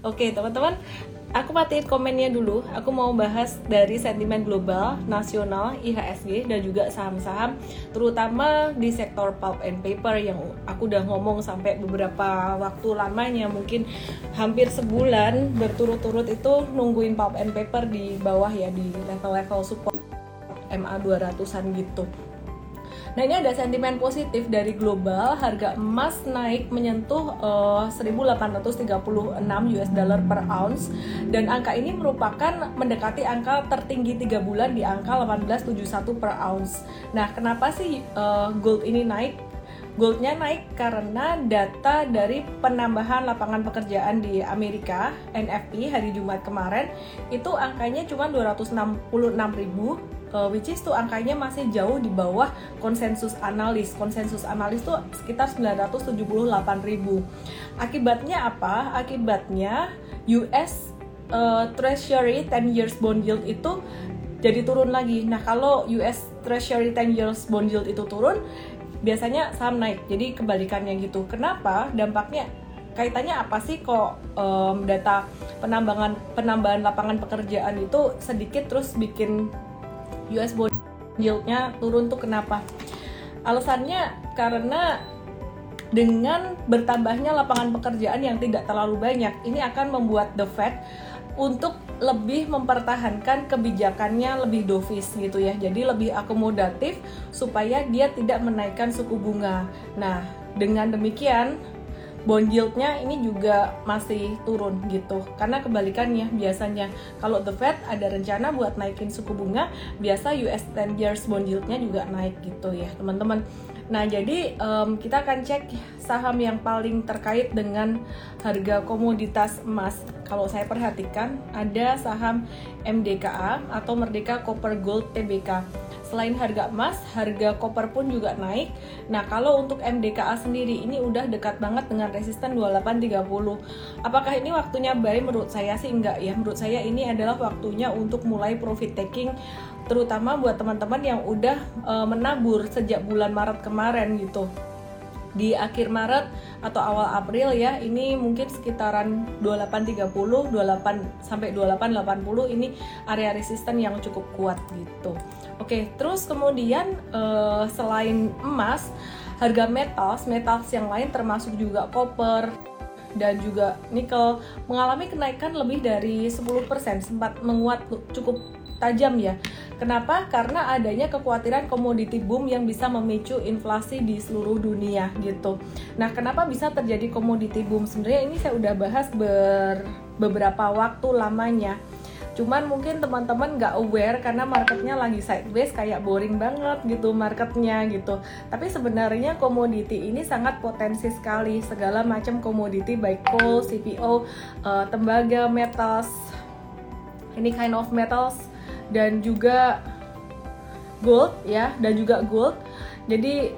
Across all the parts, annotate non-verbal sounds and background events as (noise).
Oke, teman-teman, aku matiin komennya dulu. Aku mau bahas dari sentimen global, nasional, IHSG dan juga saham-saham terutama di sektor pulp and paper yang aku udah ngomong sampai beberapa waktu lamanya, mungkin hampir sebulan berturut-turut itu nungguin pulp and paper di bawah ya di level-level support MA 200-an gitu. Nah ini ada sentimen positif dari global, harga emas naik menyentuh uh, 1836 US dollar per ounce dan angka ini merupakan mendekati angka tertinggi 3 bulan di angka 1871 per ounce. Nah kenapa sih uh, gold ini naik? Goldnya naik karena data dari penambahan lapangan pekerjaan di Amerika NFP hari Jumat kemarin itu angkanya cuma 266 ribu uh, which is tuh angkanya masih jauh di bawah konsensus analis. Konsensus analis tuh sekitar 978 ribu. Akibatnya apa? Akibatnya US uh, eh, Treasury 10 years bond yield itu jadi turun lagi. Nah, kalau US Treasury 10 years bond yield itu turun, biasanya saham naik. Jadi kebalikannya gitu. Kenapa? Dampaknya kaitannya apa sih kok um, data penambangan penambahan lapangan pekerjaan itu sedikit terus bikin US bond yieldnya turun tuh kenapa? Alasannya karena dengan bertambahnya lapangan pekerjaan yang tidak terlalu banyak, ini akan membuat the Fed untuk lebih mempertahankan kebijakannya lebih dovish gitu ya. Jadi lebih akomodatif supaya dia tidak menaikkan suku bunga. Nah, dengan demikian bond yieldnya ini juga masih turun gitu. Karena kebalikannya biasanya. Kalau the Fed ada rencana buat naikin suku bunga biasa US 10 years bond yieldnya juga naik gitu ya teman-teman. Nah jadi um, kita akan cek saham yang paling terkait dengan harga komoditas emas. Kalau saya perhatikan ada saham MDKA atau Merdeka Copper Gold Tbk Selain harga emas, harga koper pun juga naik. Nah, kalau untuk MDKA sendiri ini udah dekat banget dengan resisten 2830. Apakah ini waktunya buy? Menurut saya sih enggak ya. Menurut saya ini adalah waktunya untuk mulai profit taking terutama buat teman-teman yang udah e, menabur sejak bulan Maret kemarin gitu di akhir Maret atau awal April ya ini mungkin sekitaran 2830 28 sampai 2880 ini area resisten yang cukup kuat gitu. Oke, terus kemudian uh, selain emas, harga metals, metals yang lain termasuk juga koper dan juga nikel mengalami kenaikan lebih dari 10%, sempat menguat cukup tajam ya. Kenapa? Karena adanya kekhawatiran komoditi boom yang bisa memicu inflasi di seluruh dunia gitu. Nah, kenapa bisa terjadi komoditi boom? Sebenarnya ini saya udah bahas ber beberapa waktu lamanya cuman mungkin teman-teman nggak aware karena marketnya lagi sideways kayak boring banget gitu marketnya gitu tapi sebenarnya komoditi ini sangat potensi sekali segala macam komoditi baik coal, CPO, uh, eh, tembaga, metals ini kind of metals dan juga gold ya dan juga gold. Jadi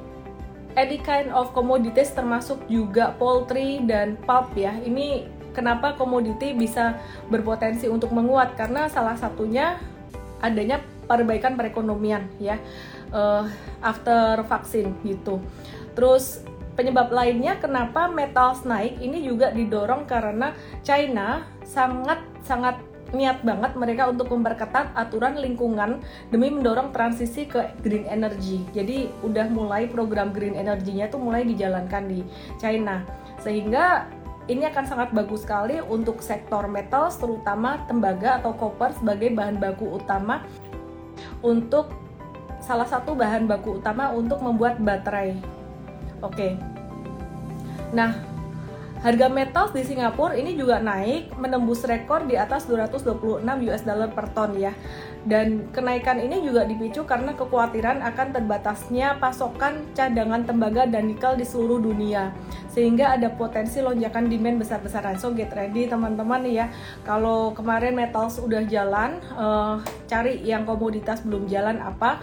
any kind of commodities termasuk juga poultry dan pulp ya. Ini kenapa komoditi bisa berpotensi untuk menguat? Karena salah satunya adanya perbaikan perekonomian ya uh, after vaksin gitu. Terus penyebab lainnya kenapa metals naik ini juga didorong karena China sangat sangat niat banget mereka untuk memperketat aturan lingkungan demi mendorong transisi ke green energy. Jadi udah mulai program green energy-nya tuh mulai dijalankan di China. Sehingga ini akan sangat bagus sekali untuk sektor metals terutama tembaga atau copper sebagai bahan baku utama untuk salah satu bahan baku utama untuk membuat baterai. Oke. Nah, Harga metals di Singapura ini juga naik menembus rekor di atas 226 US dollar per ton ya. Dan kenaikan ini juga dipicu karena kekhawatiran akan terbatasnya pasokan cadangan tembaga dan nikel di seluruh dunia. Sehingga ada potensi lonjakan demand besar-besaran. So get ready teman-teman ya. Kalau kemarin metals udah jalan, uh, cari yang komoditas belum jalan apa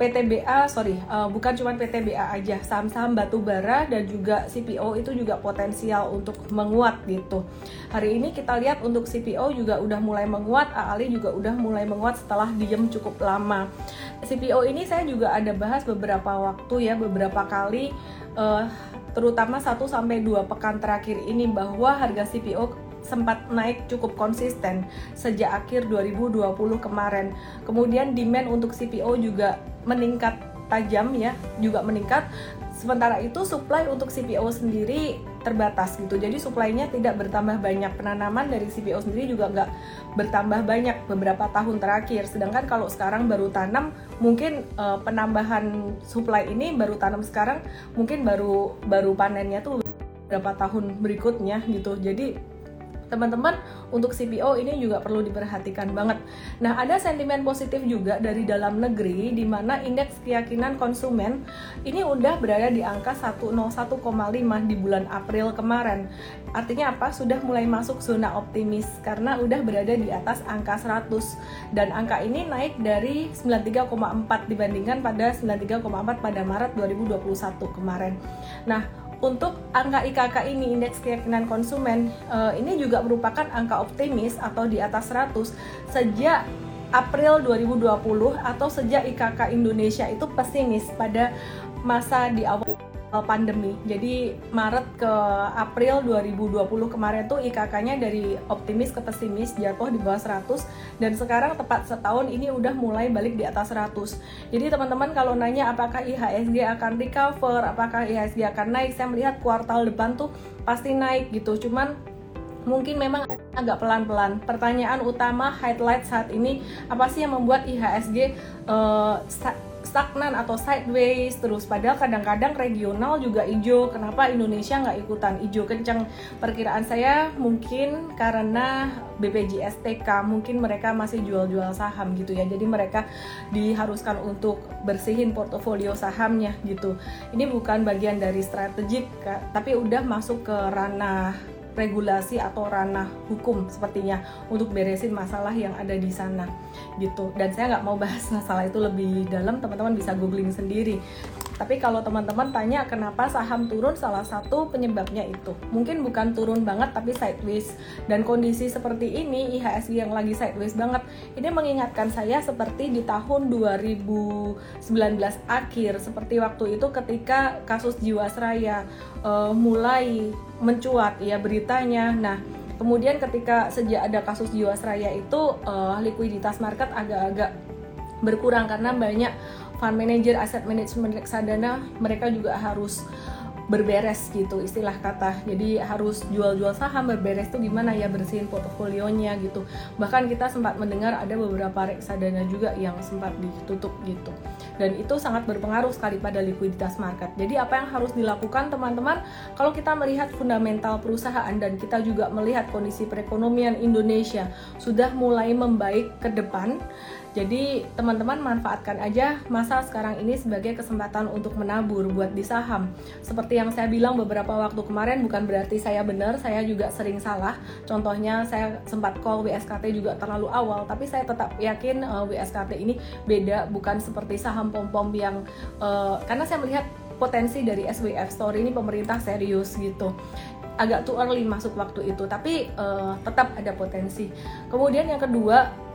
PTBA, sorry, uh, bukan cuma PTBA aja, saham-saham batu bara dan juga CPO itu juga potensial untuk menguat gitu. Hari ini kita lihat untuk CPO juga udah mulai menguat, AALI juga udah mulai menguat setelah diem cukup lama. CPO ini saya juga ada bahas beberapa waktu ya, beberapa kali, uh, terutama 1 sampai 2 pekan terakhir ini bahwa harga CPO sempat naik cukup konsisten sejak akhir 2020 kemarin. Kemudian demand untuk CPO juga meningkat tajam ya, juga meningkat. Sementara itu supply untuk CPO sendiri terbatas gitu. Jadi supply-nya tidak bertambah banyak. Penanaman dari CPO sendiri juga nggak bertambah banyak beberapa tahun terakhir. Sedangkan kalau sekarang baru tanam, mungkin uh, penambahan supply ini baru tanam sekarang, mungkin baru baru panennya tuh beberapa tahun berikutnya gitu. Jadi teman-teman untuk CPO ini juga perlu diperhatikan banget. Nah, ada sentimen positif juga dari dalam negeri di mana indeks keyakinan konsumen ini udah berada di angka 101,5 di bulan April kemarin. Artinya apa? Sudah mulai masuk zona optimis karena udah berada di atas angka 100 dan angka ini naik dari 93,4 dibandingkan pada 93,4 pada Maret 2021 kemarin. Nah, untuk angka IKK ini indeks keyakinan konsumen uh, ini juga merupakan angka optimis atau di atas 100 sejak April 2020 atau sejak IKK Indonesia itu pesimis pada masa di awal pandemi. Jadi Maret ke April 2020 kemarin tuh IKK-nya dari optimis ke pesimis jatuh di bawah 100 dan sekarang tepat setahun ini udah mulai balik di atas 100. Jadi teman-teman kalau nanya apakah IHSG akan recover, apakah IHSG akan naik, saya melihat kuartal depan tuh pasti naik gitu. Cuman mungkin memang agak pelan-pelan. Pertanyaan utama highlight saat ini apa sih yang membuat IHSG uh, stagnan atau sideways. Terus padahal kadang-kadang regional juga hijau kenapa Indonesia nggak ikutan? Hijau kencang perkiraan saya mungkin karena BPJS TK mungkin mereka masih jual-jual saham gitu ya. Jadi mereka diharuskan untuk bersihin portofolio sahamnya gitu. Ini bukan bagian dari strategik tapi udah masuk ke ranah regulasi atau ranah hukum sepertinya untuk beresin masalah yang ada di sana gitu. Dan saya nggak mau bahas masalah itu lebih dalam teman-teman bisa googling sendiri tapi kalau teman-teman tanya kenapa saham turun, salah satu penyebabnya itu. Mungkin bukan turun banget tapi sideways. Dan kondisi seperti ini IHSG yang lagi sideways banget, ini mengingatkan saya seperti di tahun 2019 akhir seperti waktu itu ketika kasus Jiwasraya uh, mulai mencuat ya beritanya. Nah, kemudian ketika sejak ada kasus Jiwasraya itu uh, likuiditas market agak-agak berkurang karena banyak fund manager, aset management reksadana mereka juga harus berberes gitu istilah kata. Jadi harus jual-jual saham berberes tuh gimana? Ya bersihin portofolionya gitu. Bahkan kita sempat mendengar ada beberapa reksadana juga yang sempat ditutup gitu. Dan itu sangat berpengaruh sekali pada likuiditas market. Jadi apa yang harus dilakukan teman-teman? Kalau kita melihat fundamental perusahaan dan kita juga melihat kondisi perekonomian Indonesia sudah mulai membaik ke depan jadi teman-teman manfaatkan aja masa sekarang ini sebagai kesempatan untuk menabur buat di saham. Seperti yang saya bilang beberapa waktu kemarin bukan berarti saya benar, saya juga sering salah. Contohnya saya sempat call WSKT juga terlalu awal, tapi saya tetap yakin uh, eh, WSKT ini beda bukan seperti saham pom-pom yang uh, karena saya melihat potensi dari SWF Story ini pemerintah serius gitu agak too early masuk waktu itu tapi uh, tetap ada potensi kemudian yang kedua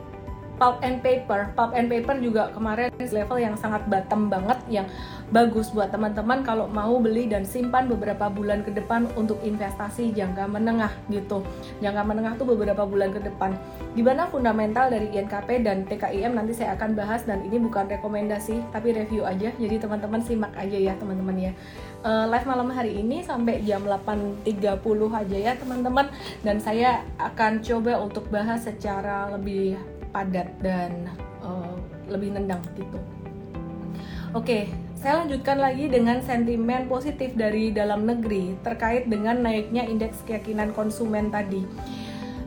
pulp and paper. Pulp and paper juga kemarin level yang sangat bottom banget yang bagus buat teman-teman kalau mau beli dan simpan beberapa bulan ke depan untuk investasi jangka menengah gitu. Jangka menengah tuh beberapa bulan ke depan. Di mana fundamental dari INKP dan TKIM nanti saya akan bahas dan ini bukan rekomendasi tapi review aja. Jadi teman-teman simak aja ya teman-teman ya. Uh, live malam hari ini sampai jam 8.30 aja ya teman-teman. Dan saya akan coba untuk bahas secara lebih padat dan uh, lebih nendang gitu. Oke, saya lanjutkan lagi dengan sentimen positif dari dalam negeri terkait dengan naiknya indeks keyakinan konsumen tadi.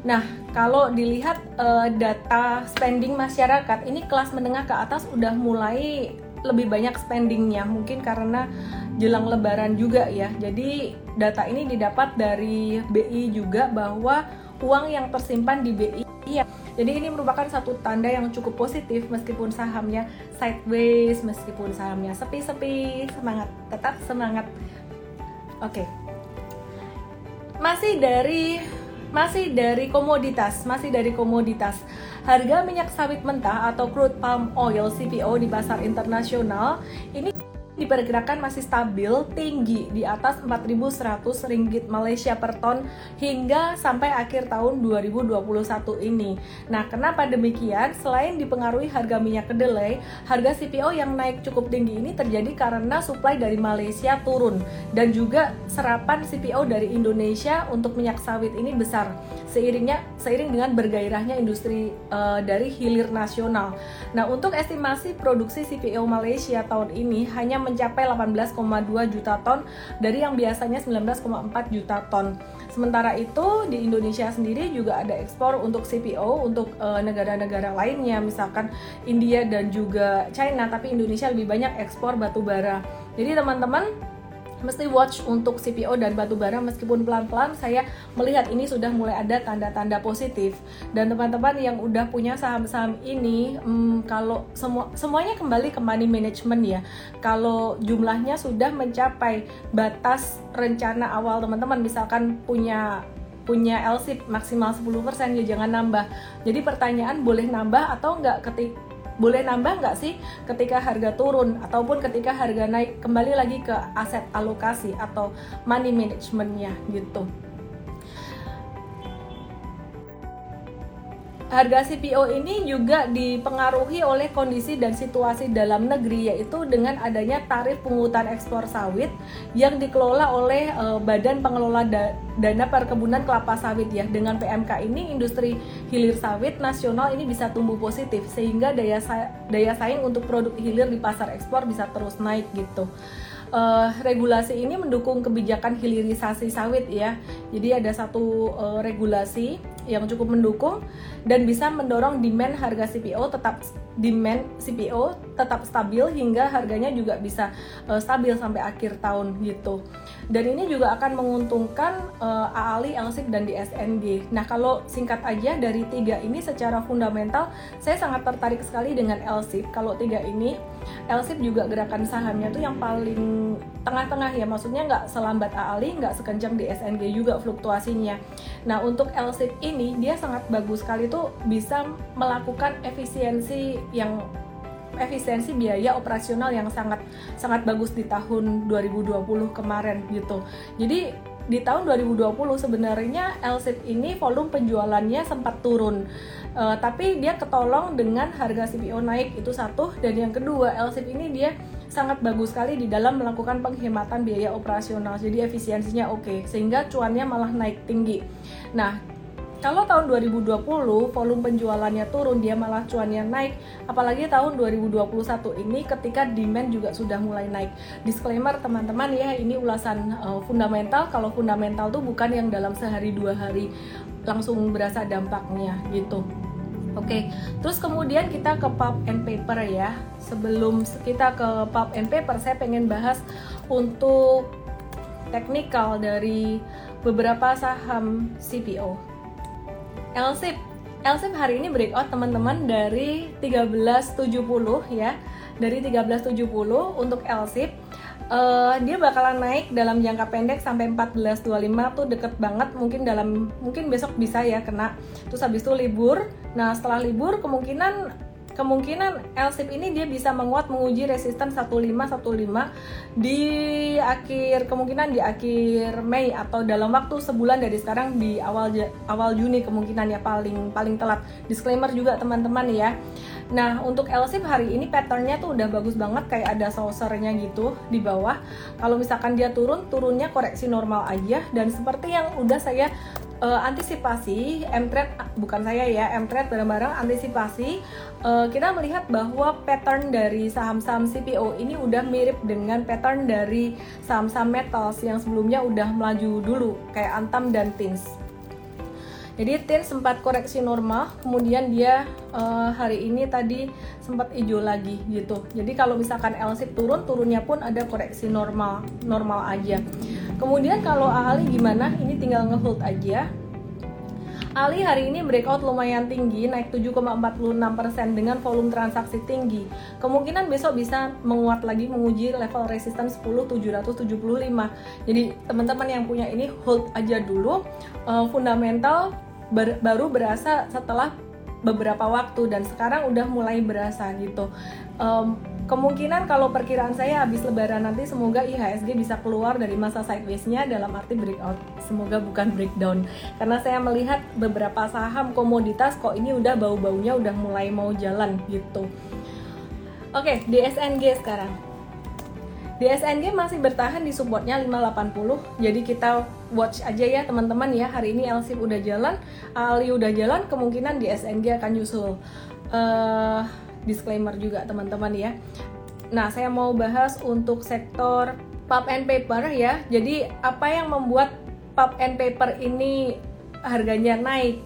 Nah, kalau dilihat uh, data spending masyarakat, ini kelas menengah ke atas udah mulai lebih banyak spendingnya, mungkin karena jelang lebaran juga ya. Jadi data ini didapat dari BI juga bahwa uang yang tersimpan di BI ya jadi ini merupakan satu tanda yang cukup positif meskipun sahamnya sideways, meskipun sahamnya sepi-sepi, semangat, tetap semangat. Oke. Okay. Masih dari masih dari komoditas, masih dari komoditas. Harga minyak sawit mentah atau crude palm oil CPO di pasar internasional ini diperkirakan masih stabil tinggi di atas 4.100 ringgit Malaysia per ton hingga sampai akhir tahun 2021 ini. Nah, kenapa demikian? Selain dipengaruhi harga minyak kedelai, harga CPO yang naik cukup tinggi ini terjadi karena suplai dari Malaysia turun dan juga serapan CPO dari Indonesia untuk minyak sawit ini besar. Seiringnya seiring dengan bergairahnya industri uh, dari hilir nasional. Nah, untuk estimasi produksi CPO Malaysia tahun ini hanya mencapai 18,2 juta ton dari yang biasanya 19,4 juta ton. Sementara itu di Indonesia sendiri juga ada ekspor untuk CPO untuk eh, negara-negara lainnya misalkan India dan juga China tapi Indonesia lebih banyak ekspor batu bara. Jadi teman-teman mesti watch untuk CPO dan batu bara meskipun pelan-pelan saya melihat ini sudah mulai ada tanda-tanda positif dan teman-teman yang udah punya saham-saham ini hmm, kalau semua semuanya kembali ke money management ya kalau jumlahnya sudah mencapai batas rencana awal teman-teman misalkan punya punya LSIP maksimal 10% ya jangan nambah. Jadi pertanyaan boleh nambah atau enggak ketik boleh nambah nggak sih ketika harga turun ataupun ketika harga naik kembali lagi ke aset alokasi atau money managementnya gitu harga CPO ini juga dipengaruhi oleh kondisi dan situasi dalam negeri yaitu dengan adanya tarif pungutan ekspor sawit yang dikelola oleh uh, Badan Pengelola da Dana Perkebunan Kelapa Sawit ya. Dengan PMK ini industri hilir sawit nasional ini bisa tumbuh positif sehingga daya sa daya saing untuk produk hilir di pasar ekspor bisa terus naik gitu uh, regulasi ini mendukung kebijakan hilirisasi sawit ya. Jadi ada satu uh, regulasi yang cukup mendukung dan bisa mendorong demand harga CPO tetap demand CPO tetap stabil hingga harganya juga bisa uh, stabil sampai akhir tahun gitu. Dan ini juga akan menguntungkan uh, AALI, LSIP dan DSNG. Nah, kalau singkat aja dari tiga ini secara fundamental saya sangat tertarik sekali dengan LSIP. Kalau tiga ini LSIP juga gerakan sahamnya tuh yang paling tengah-tengah ya. Maksudnya nggak selambat AALI nggak sekencang di SNG juga fluktuasinya. Nah untuk LSIP ini dia sangat bagus sekali tuh bisa melakukan efisiensi yang efisiensi biaya operasional yang sangat sangat bagus di tahun 2020 kemarin gitu. Jadi di tahun 2020 sebenarnya LSIP ini volume penjualannya sempat turun uh, tapi dia ketolong dengan harga CPO naik itu satu. Dan yang kedua LSIP ini dia sangat bagus sekali di dalam melakukan penghematan biaya operasional. Jadi efisiensinya oke okay, sehingga cuannya malah naik tinggi. Nah kalau tahun 2020 volume penjualannya turun dia malah cuannya naik apalagi tahun 2021 ini ketika demand juga sudah mulai naik disclaimer teman-teman ya ini ulasan uh, fundamental kalau fundamental tuh bukan yang dalam sehari dua hari langsung berasa dampaknya gitu Oke, terus kemudian kita ke pulp and paper ya. Sebelum kita ke pulp and paper, saya pengen bahas untuk teknikal dari beberapa saham CPO. LSIP LSIP hari ini breakout teman-teman dari 1370 ya. Dari 1370 untuk LSIP uh, dia bakalan naik dalam jangka pendek sampai 1425 tuh deket banget. Mungkin dalam mungkin besok bisa ya kena. Terus habis itu libur. Nah setelah libur kemungkinan kemungkinan LSIP ini dia bisa menguat menguji resisten 1515 di akhir kemungkinan di akhir Mei atau dalam waktu sebulan dari sekarang di awal awal Juni kemungkinan ya paling paling telat. Disclaimer juga teman-teman ya. Nah, untuk LSIP hari ini patternnya tuh udah bagus banget kayak ada saucernya gitu di bawah. Kalau misalkan dia turun, turunnya koreksi normal aja dan seperti yang udah saya uh, antisipasi M-Trade bukan saya ya M-Trade bareng-bareng antisipasi uh, kita melihat bahwa pattern dari saham-saham CPO ini udah mirip dengan pattern dari saham-saham metals yang sebelumnya udah melaju dulu kayak Antam dan Tins. Jadi TIN sempat koreksi normal, kemudian dia uh, hari ini tadi sempat hijau lagi gitu. Jadi kalau misalkan LSIP turun, turunnya pun ada koreksi normal, normal aja. Kemudian kalau Ali gimana? Ini tinggal ngehold aja. Ali hari ini breakout lumayan tinggi, naik 7,46% dengan volume transaksi tinggi. Kemungkinan besok bisa menguat lagi menguji level resistance 10.775. Jadi teman-teman yang punya ini hold aja dulu. Uh, fundamental ber baru berasa setelah beberapa waktu dan sekarang udah mulai berasa gitu. Um, kemungkinan kalau perkiraan saya habis lebaran nanti semoga IHSG bisa keluar dari masa sideways-nya dalam arti breakout. Semoga bukan breakdown. Karena saya melihat beberapa saham komoditas kok ini udah bau-baunya udah mulai mau jalan gitu. Oke DSNG sekarang. DSNG masih bertahan di supportnya 580 jadi kita watch aja ya teman-teman ya. Hari ini LSIP udah jalan Ali udah jalan kemungkinan DSNG akan nyusul. Uh, disclaimer juga teman-teman ya. Nah, saya mau bahas untuk sektor pulp and paper ya. Jadi, apa yang membuat pulp and paper ini harganya naik?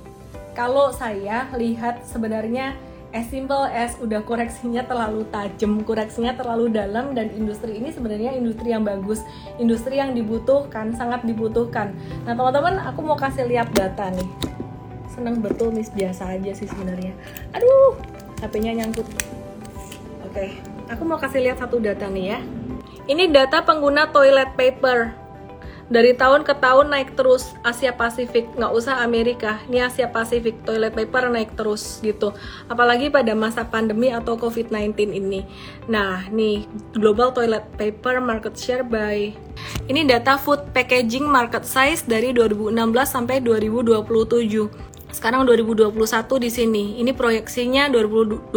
Kalau saya lihat sebenarnya as simple as udah koreksinya terlalu tajam, koreksinya terlalu dalam dan industri ini sebenarnya industri yang bagus, industri yang dibutuhkan, sangat dibutuhkan. Nah, teman-teman, aku mau kasih lihat data nih. Senang betul nih biasa aja sih sebenarnya. Aduh, HP-nya nyangkut. Oke, aku mau kasih lihat satu data nih ya. Ini data pengguna toilet paper. Dari tahun ke tahun naik terus Asia Pasifik, nggak usah Amerika. Ini Asia Pasifik, toilet paper naik terus gitu. Apalagi pada masa pandemi atau COVID-19 ini. Nah, nih global toilet paper market share by ini data food packaging market size dari 2016 sampai 2027 sekarang 2021 di sini. Ini proyeksinya 2022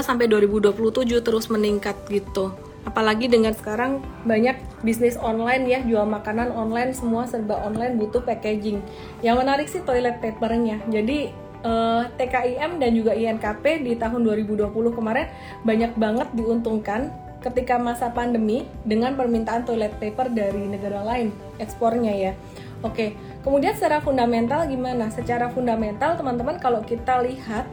sampai 2027 terus meningkat gitu. Apalagi dengan sekarang banyak bisnis online ya, jual makanan online semua serba online butuh packaging. Yang menarik sih toilet papernya. Jadi eh, TKIM dan juga INKP di tahun 2020 kemarin banyak banget diuntungkan ketika masa pandemi dengan permintaan toilet paper dari negara lain ekspornya ya. Oke, kemudian secara fundamental gimana? Secara fundamental teman-teman kalau kita lihat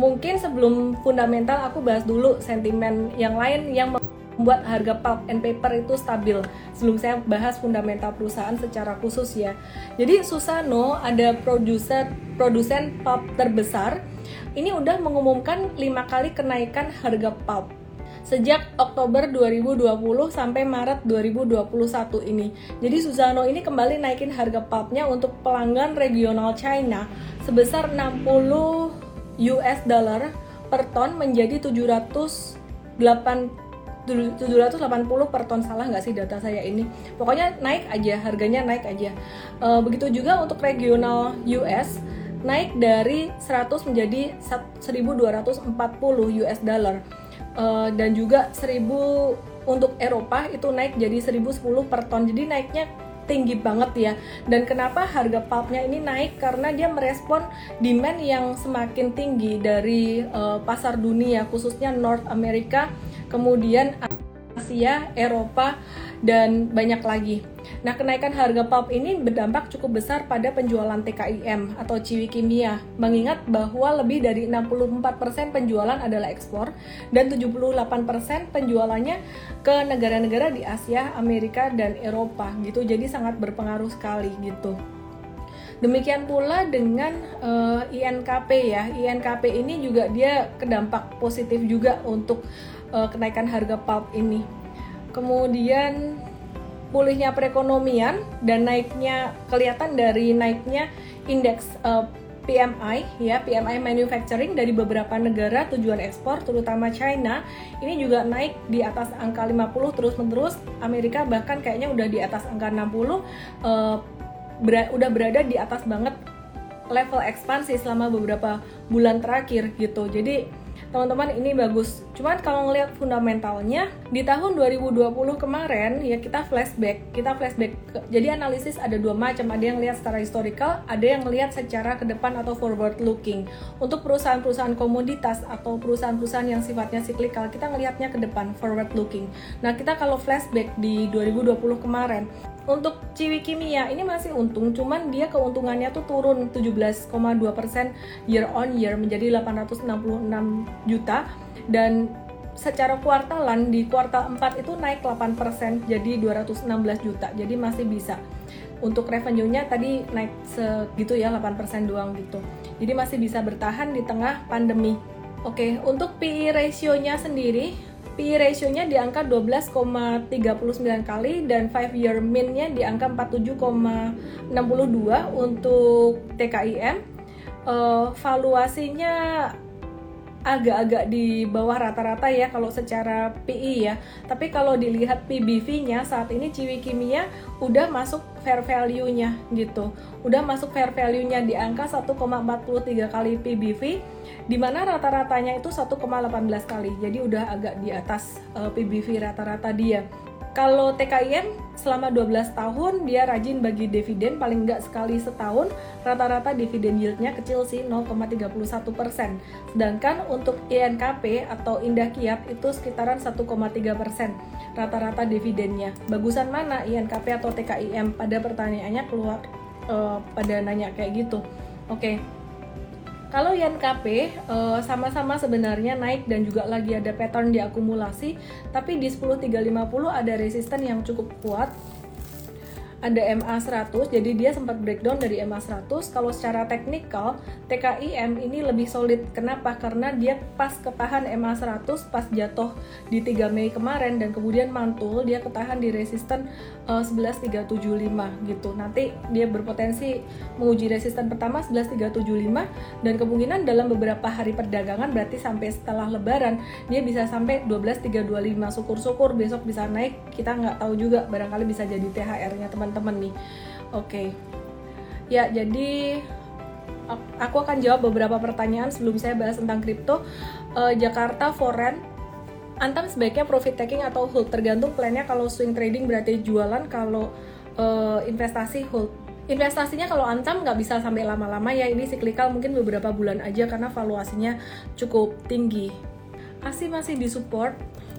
mungkin sebelum fundamental aku bahas dulu sentimen yang lain yang membuat harga pulp and paper itu stabil sebelum saya bahas fundamental perusahaan secara khusus ya. Jadi Susano ada produser produsen pulp terbesar ini udah mengumumkan lima kali kenaikan harga pulp sejak Oktober 2020 sampai Maret 2021 ini. Jadi Suzano ini kembali naikin harga pulpnya untuk pelanggan regional China sebesar 60 US dollar per ton menjadi 708 780 per ton. Salah nggak sih data saya ini? Pokoknya naik aja harganya naik aja. E, begitu juga untuk regional US naik dari 100 menjadi 1240 US dollar uh, dan juga 1000 untuk Eropa itu naik jadi 1010 per ton. Jadi naiknya tinggi banget ya. Dan kenapa harga pulpnya ini naik? Karena dia merespon demand yang semakin tinggi dari uh, pasar dunia khususnya North America kemudian Asia, Eropa dan banyak lagi. Nah, kenaikan harga pulp ini berdampak cukup besar pada penjualan TKIM atau Ciwi Kimia, mengingat bahwa lebih dari 64% penjualan adalah ekspor dan 78% penjualannya ke negara-negara di Asia, Amerika, dan Eropa gitu. Jadi sangat berpengaruh sekali gitu. Demikian pula dengan uh, eh, INKP ya. INKP ini juga dia kedampak positif juga untuk uh, kenaikan harga pulp ini kemudian pulihnya perekonomian dan naiknya kelihatan dari naiknya indeks uh, PMI ya PMI manufacturing dari beberapa negara tujuan ekspor terutama China ini juga naik di atas angka 50 terus menerus Amerika bahkan kayaknya udah di atas angka 60 uh, ber udah berada di atas banget level ekspansi selama beberapa bulan terakhir gitu. Jadi teman-teman ini bagus. Cuman kalau ngelihat fundamentalnya di tahun 2020 kemarin ya kita flashback, kita flashback. Jadi analisis ada dua macam, ada yang lihat secara historical, ada yang lihat secara ke depan atau forward looking. Untuk perusahaan-perusahaan komoditas atau perusahaan-perusahaan yang sifatnya siklikal, kita ngelihatnya ke depan forward looking. Nah, kita kalau flashback di 2020 kemarin, untuk Ciwi Kimia ini masih untung, cuman dia keuntungannya tuh turun 17,2% year on year menjadi 866 juta dan secara kuartalan di kuartal 4 itu naik 8% jadi 216 juta. Jadi masih bisa. Untuk revenue-nya tadi naik segitu ya 8% doang gitu. Jadi masih bisa bertahan di tengah pandemi. Oke, untuk PE ratio-nya sendiri PE ratio-nya di angka 12,39 kali dan 5 year min-nya di angka 47,62 untuk TKIM. Uh, valuasinya agak-agak di bawah rata-rata ya kalau secara PI ya. Tapi kalau dilihat PBV-nya saat ini Ciwi Kimia udah masuk fair value-nya gitu. Udah masuk fair value-nya di angka 1,43 kali PBV di mana rata-ratanya itu 1,18 kali. Jadi udah agak di atas uh, eh, PBV rata-rata dia. Kalau TKIM selama 12 tahun dia rajin bagi dividen paling enggak sekali setahun rata-rata dividen yieldnya kecil sih 0,31 persen. Sedangkan untuk INKP atau Indah Kiat itu sekitaran 1,3 persen rata-rata dividennya. Bagusan mana INKP atau TKIM pada pertanyaannya keluar uh, pada nanya kayak gitu. Oke okay. Kalau YNKP eh, sama-sama sebenarnya naik dan juga lagi ada pattern di akumulasi, tapi di 10350 ada resisten yang cukup kuat ada MA 100 jadi dia sempat breakdown dari MA 100 kalau secara teknikal TKIM ini lebih solid. Kenapa? Karena dia pas ketahan MA 100 pas jatuh di 3 Mei kemarin dan kemudian mantul dia ketahan di resisten uh, 11375 gitu. Nanti dia berpotensi menguji resisten pertama 11375 dan kemungkinan dalam beberapa hari perdagangan berarti sampai setelah lebaran dia bisa sampai 12325 syukur-syukur besok bisa naik. Kita nggak tahu juga barangkali bisa jadi THR-nya teman teman-teman nih. Oke. Okay. ya jadi aku akan jawab beberapa pertanyaan sebelum saya bahas tentang kripto. Uh, Jakarta Foreign Antam sebaiknya profit taking atau hold? Tergantung plannya kalau swing trading berarti jualan kalau uh, investasi hold. Investasinya kalau Antam nggak bisa sampai lama-lama ya ini siklikal mungkin beberapa bulan aja karena valuasinya cukup tinggi. Masih masih disupport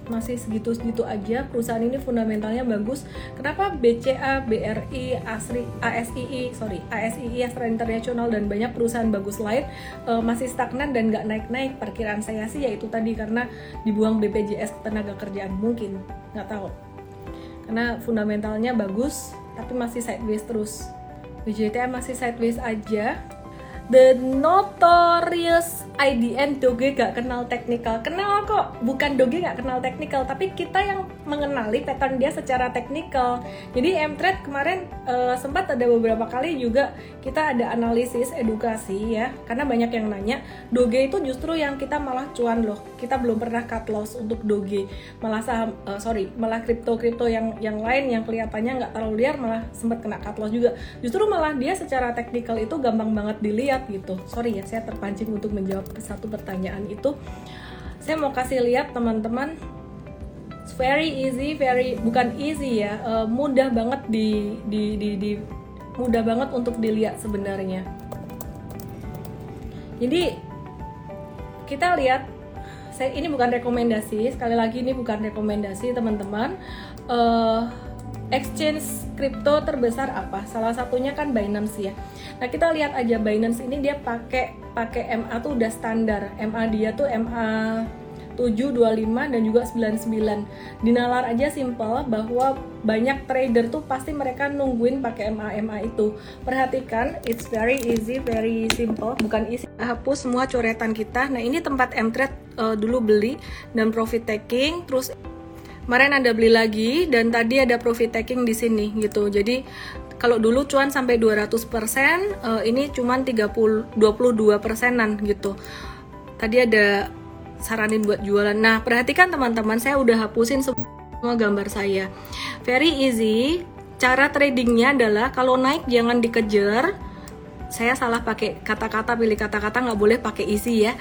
masih segitu-segitu aja. Perusahaan ini fundamentalnya bagus. Kenapa BCA, BRI, ASRI, ASII, sorry ASII Astra International dan banyak perusahaan bagus lain uh, masih stagnan dan nggak naik-naik? Perkiraan saya sih yaitu tadi karena dibuang BPJS tenaga kerjaan. Mungkin nggak tahu. Karena fundamentalnya bagus tapi masih sideways terus. BJTM masih sideways aja The Notorious IDN Doge gak kenal teknikal kenal kok bukan Doge gak kenal teknikal tapi kita yang mengenali pattern dia secara teknikal. Jadi M-Trade kemarin uh, sempat ada beberapa kali juga kita ada analisis edukasi ya. Karena banyak yang nanya Doge itu justru yang kita malah cuan loh. Kita belum pernah cut loss untuk Doge. Malah saham uh, sorry malah kripto kripto yang yang lain yang kelihatannya nggak terlalu liar malah sempat kena cut loss juga. Justru malah dia secara teknikal itu gampang banget dilihat lihat gitu. Sorry ya saya terpancing untuk menjawab satu pertanyaan itu. Saya mau kasih lihat teman-teman very easy very bukan easy ya uh, mudah banget di, di di di mudah banget untuk dilihat sebenarnya jadi kita lihat saya ini bukan rekomendasi sekali lagi ini bukan rekomendasi teman-teman uh, exchange kripto terbesar apa? Salah satunya kan Binance ya. Nah kita lihat aja Binance ini dia pakai pakai MA tuh udah standar. MA dia tuh MA 725 dan juga 99. Dinalar aja simple bahwa banyak trader tuh pasti mereka nungguin pakai MA MA itu. Perhatikan, it's very easy, very simple. Bukan easy. Hapus semua coretan kita. Nah, ini tempat M-Trade uh, dulu beli dan profit taking terus kemarin ada beli lagi dan tadi ada profit taking di sini gitu jadi kalau dulu cuan sampai 200% uh, eh, ini cuman 30 22 persenan gitu tadi ada saranin buat jualan. Nah perhatikan teman-teman saya udah hapusin semua gambar saya. Very easy. Cara tradingnya adalah kalau naik jangan dikejar. Saya salah pakai kata-kata pilih kata-kata nggak boleh pakai isi ya.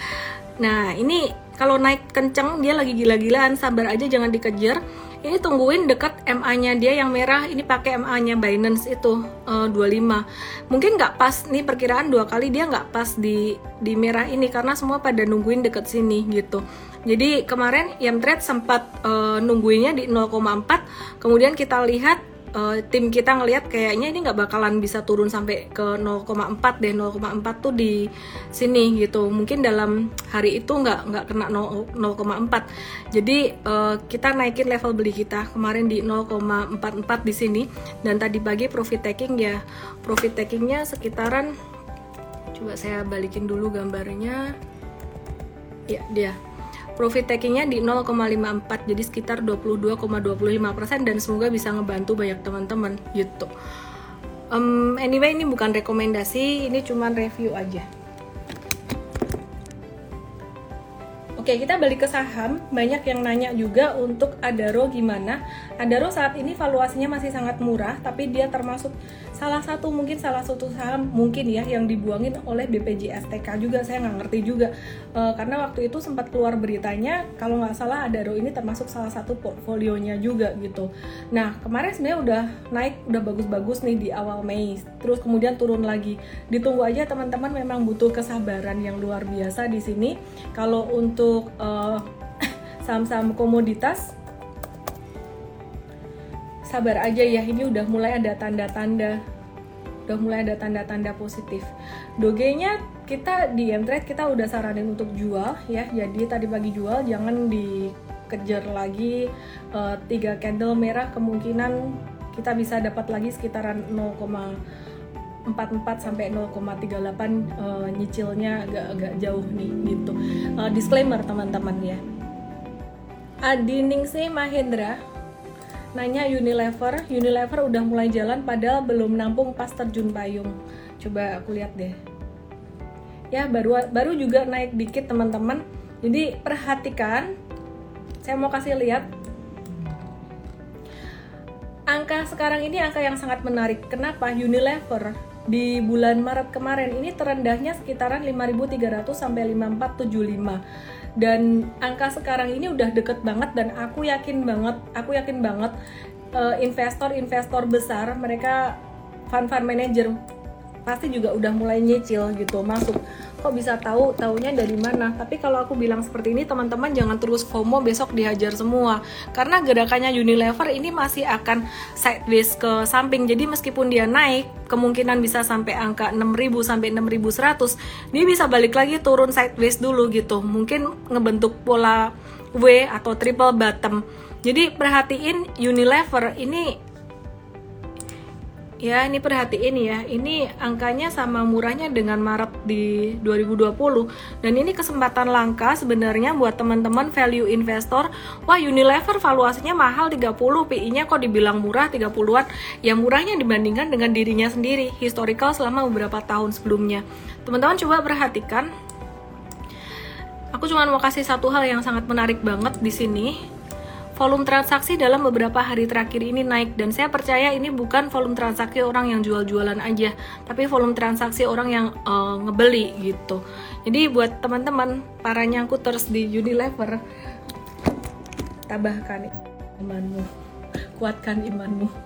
Nah ini kalau naik kenceng dia lagi gila-gilaan. Sabar aja jangan dikejar ini tungguin dekat MA-nya dia yang merah. Ini pakai MA-nya Binance itu uh, 25 mungkin nggak pas nih perkiraan dua kali dia nggak pas di di merah ini karena semua pada nungguin deket sini gitu. Jadi kemarin Trade sempat uh, nungguinnya di 0,4 kemudian kita lihat uh, tim kita ngelihat kayaknya ini nggak bakalan bisa turun sampai ke 0,4 deh 0,4 tuh di sini gitu. Mungkin dalam hari itu nggak nggak kena 0,4 jadi uh, kita naikin level beli kita kemarin di 0,44 di sini. Dan tadi pagi profit taking ya. Profit takingnya sekitaran coba saya balikin dulu gambarnya. Ya dia profit takingnya di 0,54 jadi sekitar 22,25% dan semoga bisa ngebantu banyak teman-teman gitu um, anyway ini bukan rekomendasi ini cuman review aja Oke, kita balik ke saham. Banyak yang nanya juga untuk Adaro gimana. Adaro saat ini valuasinya masih sangat murah, tapi dia termasuk salah satu mungkin salah satu saham mungkin ya yang dibuangin oleh BPJS TK juga. Saya nggak ngerti juga e, karena waktu itu sempat keluar beritanya kalau nggak salah Adaro ini termasuk salah satu portfolionya juga gitu. Nah kemarin sebenarnya udah naik, udah bagus-bagus nih di awal Mei. Terus kemudian turun lagi. Ditunggu aja teman-teman memang butuh kesabaran yang luar biasa di sini. Kalau untuk uh, (coughs) saham-saham komoditas sabar aja ya ini udah mulai ada tanda-tanda udah mulai ada tanda-tanda positif dogenya kita di mtrade kita udah saranin untuk jual ya jadi tadi pagi jual jangan dikejar lagi uh, tiga candle merah kemungkinan kita bisa dapat lagi sekitaran 0, 44 sampai 0,38 uh, nyicilnya agak-agak jauh nih gitu. Uh, disclaimer teman-teman ya. Adiningsih Mahendra nanya Unilever, Unilever udah mulai jalan padahal belum nampung pas terjun payung. Coba aku lihat deh. Ya, baru baru juga naik dikit teman-teman. Jadi perhatikan. Saya mau kasih lihat angka sekarang ini angka yang sangat menarik. Kenapa Unilever di bulan Maret kemarin ini terendahnya sekitaran 5.300 sampai 5.475 dan angka sekarang ini udah deket banget dan aku yakin banget aku yakin banget eh, investor-investor uh, besar mereka fund fund manager pasti juga udah mulai nyicil gitu masuk kok bisa tahu taunya dari mana. Tapi kalau aku bilang seperti ini teman-teman jangan terus FOMO besok dihajar semua. Karena gerakannya Unilever ini masih akan sideways ke samping. Jadi meskipun dia naik kemungkinan bisa sampai angka 6000 sampai 6100 dia bisa balik lagi turun sideways dulu gitu. Mungkin ngebentuk pola W atau triple bottom. Jadi perhatiin Unilever ini Ya, ini perhatiin ya. Ini angkanya sama murahnya dengan Maret di 2020 dan ini kesempatan langka sebenarnya buat teman-teman value investor. Wah, Unilever valuasinya mahal 30, PI-nya kok dibilang murah 30-an. Ya murahnya dibandingkan dengan dirinya sendiri, historical selama beberapa tahun sebelumnya. Teman-teman coba perhatikan. Aku cuma mau kasih satu hal yang sangat menarik banget di sini volume transaksi dalam beberapa hari terakhir ini naik dan saya percaya ini bukan volume transaksi orang yang jual-jualan aja, tapi volume transaksi orang yang uh, ngebeli gitu. Jadi buat teman-teman para nyangkuters di Unilever, tabahkan imanmu, kuatkan imanmu.